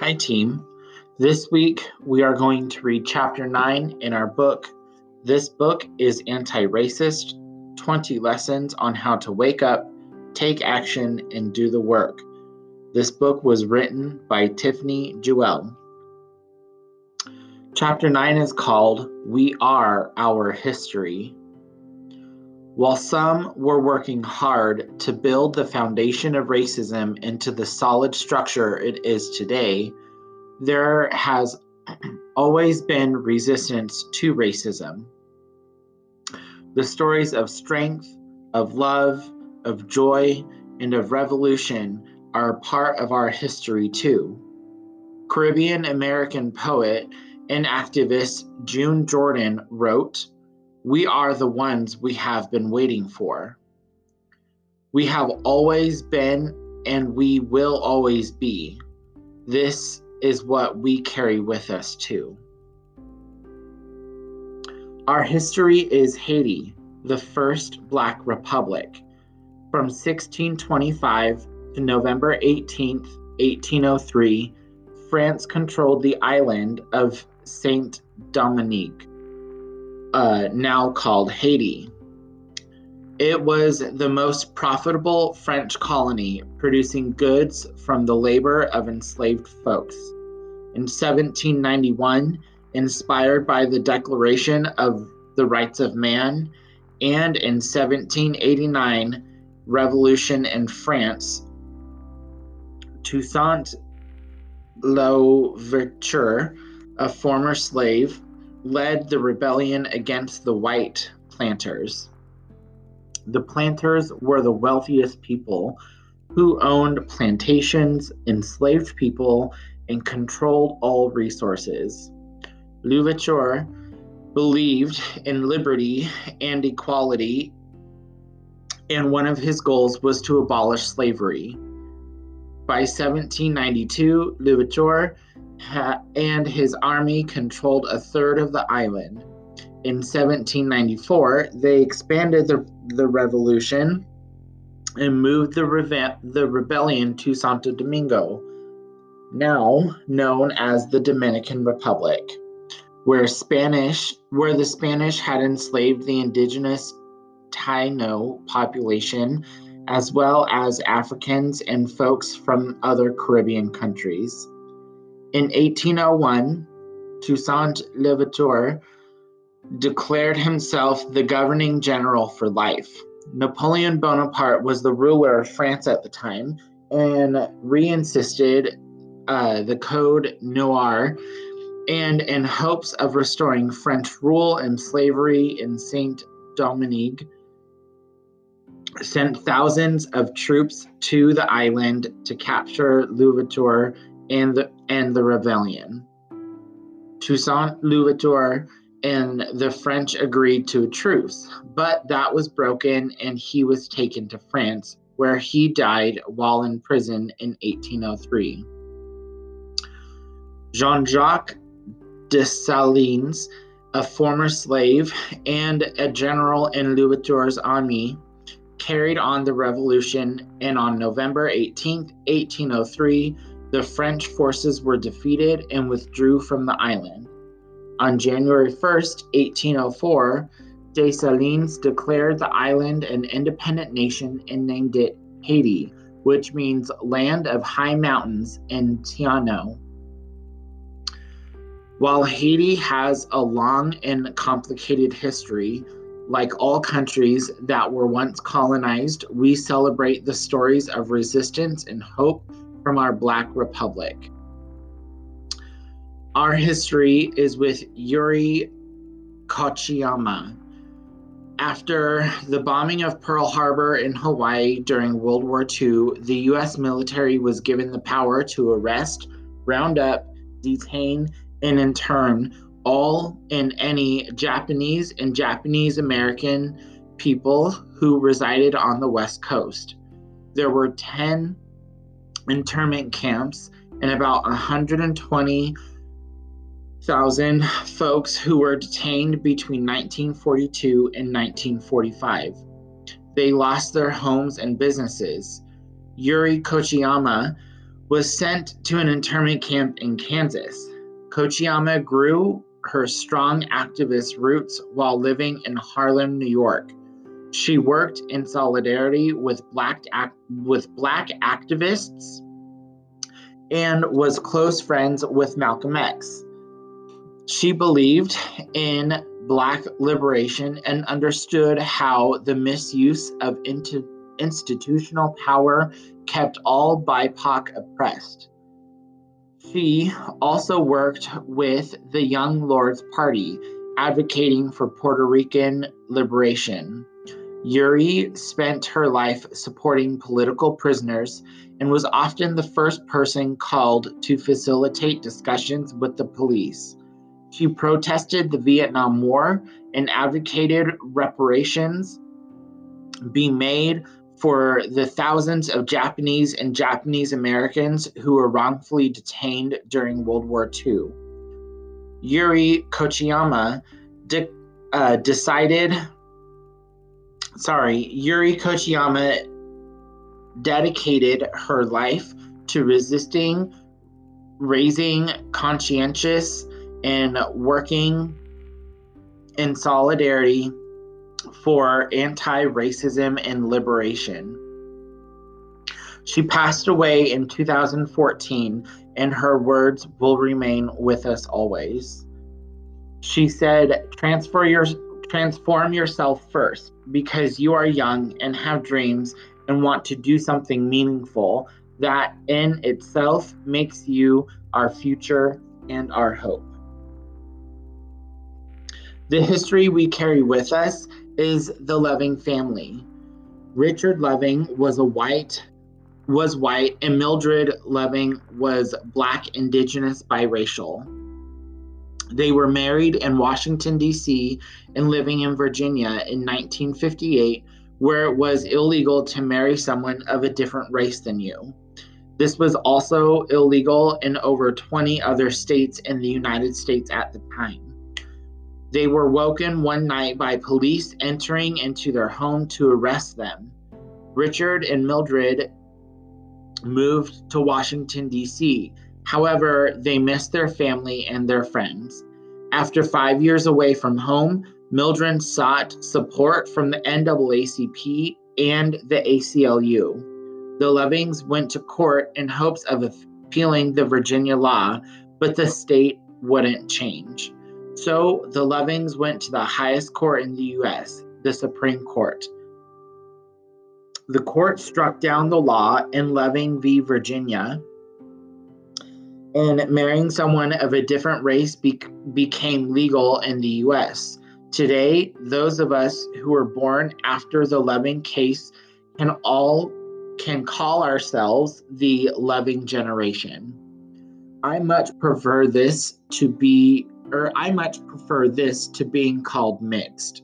Hi, team. This week we are going to read chapter 9 in our book. This book is Anti Racist 20 Lessons on How to Wake Up, Take Action, and Do the Work. This book was written by Tiffany Jewell. Chapter 9 is called We Are Our History. While some were working hard to build the foundation of racism into the solid structure it is today, there has always been resistance to racism. The stories of strength, of love, of joy, and of revolution are part of our history too. Caribbean American poet and activist June Jordan wrote, We are the ones we have been waiting for. We have always been and we will always be. This is what we carry with us too. Our history is Haiti, the first Black Republic. From 1625 to November 18, 1803, France controlled the island of Saint Dominique, uh, now called Haiti. It was the most profitable French colony, producing goods from the labor of enslaved folks. In 1791, inspired by the Declaration of the Rights of Man, and in 1789, revolution in France, Toussaint Louverture, a former slave, led the rebellion against the white planters. The planters were the wealthiest people who owned plantations, enslaved people, and controlled all resources. Louverture believed in liberty and equality, and one of his goals was to abolish slavery. By 1792, Louverture ha- and his army controlled a third of the island. In 1794, they expanded the, the revolution and moved the, the rebellion to Santo Domingo, now known as the Dominican Republic, where Spanish where the Spanish had enslaved the indigenous Taino population as well as Africans and folks from other Caribbean countries. In 1801, Toussaint Louverture declared himself the governing general for life. Napoleon Bonaparte was the ruler of France at the time and reinsisted uh, the Code Noir and in hopes of restoring French rule and slavery in Saint Dominique sent thousands of troops to the island to capture Louverture and the, and the rebellion. Toussaint Louverture and the French agreed to a truce, but that was broken and he was taken to France, where he died while in prison in 1803. Jean Jacques Dessalines, a former slave and a general in Louverture's army, carried on the revolution, and on November 18, 1803, the French forces were defeated and withdrew from the island. On January 1, 1804, Dessalines declared the island an independent nation and named it Haiti, which means land of high mountains in Taino. While Haiti has a long and complicated history, like all countries that were once colonized, we celebrate the stories of resistance and hope from our Black Republic. Our history is with Yuri Kochiyama. After the bombing of Pearl Harbor in Hawaii during World War II, the U.S. military was given the power to arrest, round up, detain, and intern all and any Japanese and Japanese American people who resided on the West Coast. There were 10 internment camps and about 120,000 folks who were detained between 1942 and 1945. They lost their homes and businesses. Yuri Kochiyama was sent to an internment camp in Kansas. Kochiyama grew her strong activist roots while living in Harlem, New York. She worked in solidarity with black with black activists and was close friends with Malcolm X. She believed in black liberation and understood how the misuse of institutional power kept all BIPOC oppressed. She also worked with the Young Lords Party, advocating for Puerto Rican liberation. Yuri spent her life supporting political prisoners and was often the first person called to facilitate discussions with the police. She protested the Vietnam War and advocated reparations be made for the thousands of Japanese and Japanese Americans who were wrongfully detained during World War II. Yuri Kochiyama de- uh, decided, sorry, Yuri Kochiyama dedicated her life to resisting, raising conscientious, and working in solidarity for anti racism and liberation. She passed away in 2014, and her words will remain with us always. She said, Transfer your, Transform yourself first because you are young and have dreams and want to do something meaningful that in itself makes you our future and our hope. The history we carry with us is the Loving family. Richard Loving was a white was white and Mildred Loving was black indigenous biracial. They were married in Washington D.C. and living in Virginia in 1958 where it was illegal to marry someone of a different race than you. This was also illegal in over 20 other states in the United States at the time. They were woken one night by police entering into their home to arrest them. Richard and Mildred moved to Washington, D.C. However, they missed their family and their friends. After five years away from home, Mildred sought support from the NAACP and the ACLU. The Lovings went to court in hopes of appealing the Virginia law, but the state wouldn't change. So the Lovings went to the highest court in the U.S., the Supreme Court. The court struck down the law in Loving v. Virginia, and marrying someone of a different race be- became legal in the U.S. Today, those of us who were born after the Loving case can all can call ourselves the Loving generation. I much prefer this to be or I much prefer this to being called mixed.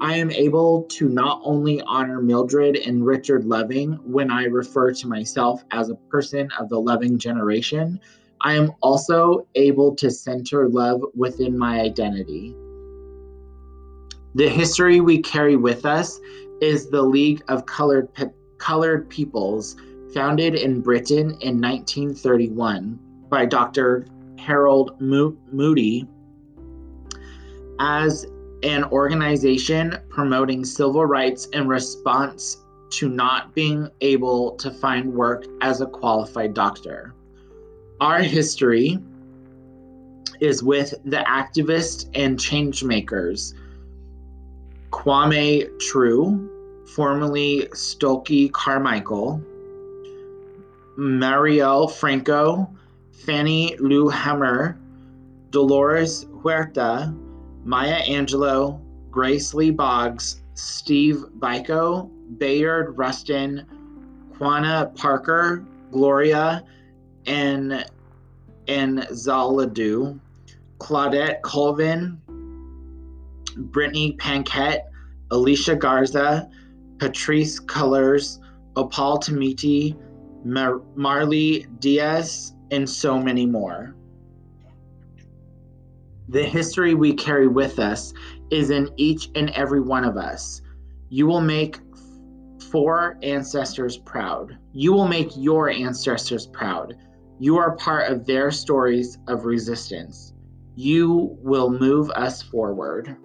I am able to not only honor Mildred and Richard Loving when I refer to myself as a person of the Loving generation, I am also able to center love within my identity. The history we carry with us is the League of Colored, Pe- Colored Peoples, founded in Britain in 1931 by Dr. Harold Mo- Moody as an organization promoting civil rights in response to not being able to find work as a qualified doctor. Our history is with the activists and changemakers Kwame Ture, formerly Stokely Carmichael, Marielle Franco, Fannie Lou Hamer, Dolores Huerta, Maya Angelou, Grace Lee Boggs, Steve Biko, Bayard Rustin, Quanah Parker, Gloria, and and Zaladu, Claudette Colvin, Brittany Packnett, Alicia Garza, Patrice Cullors, Opal Tometi, Mar- Marley Dias, and so many more. The history we carry with us is in each and every one of us. You will make four ancestors proud. You will make your ancestors proud. You are part of their stories of resistance. You will move us forward.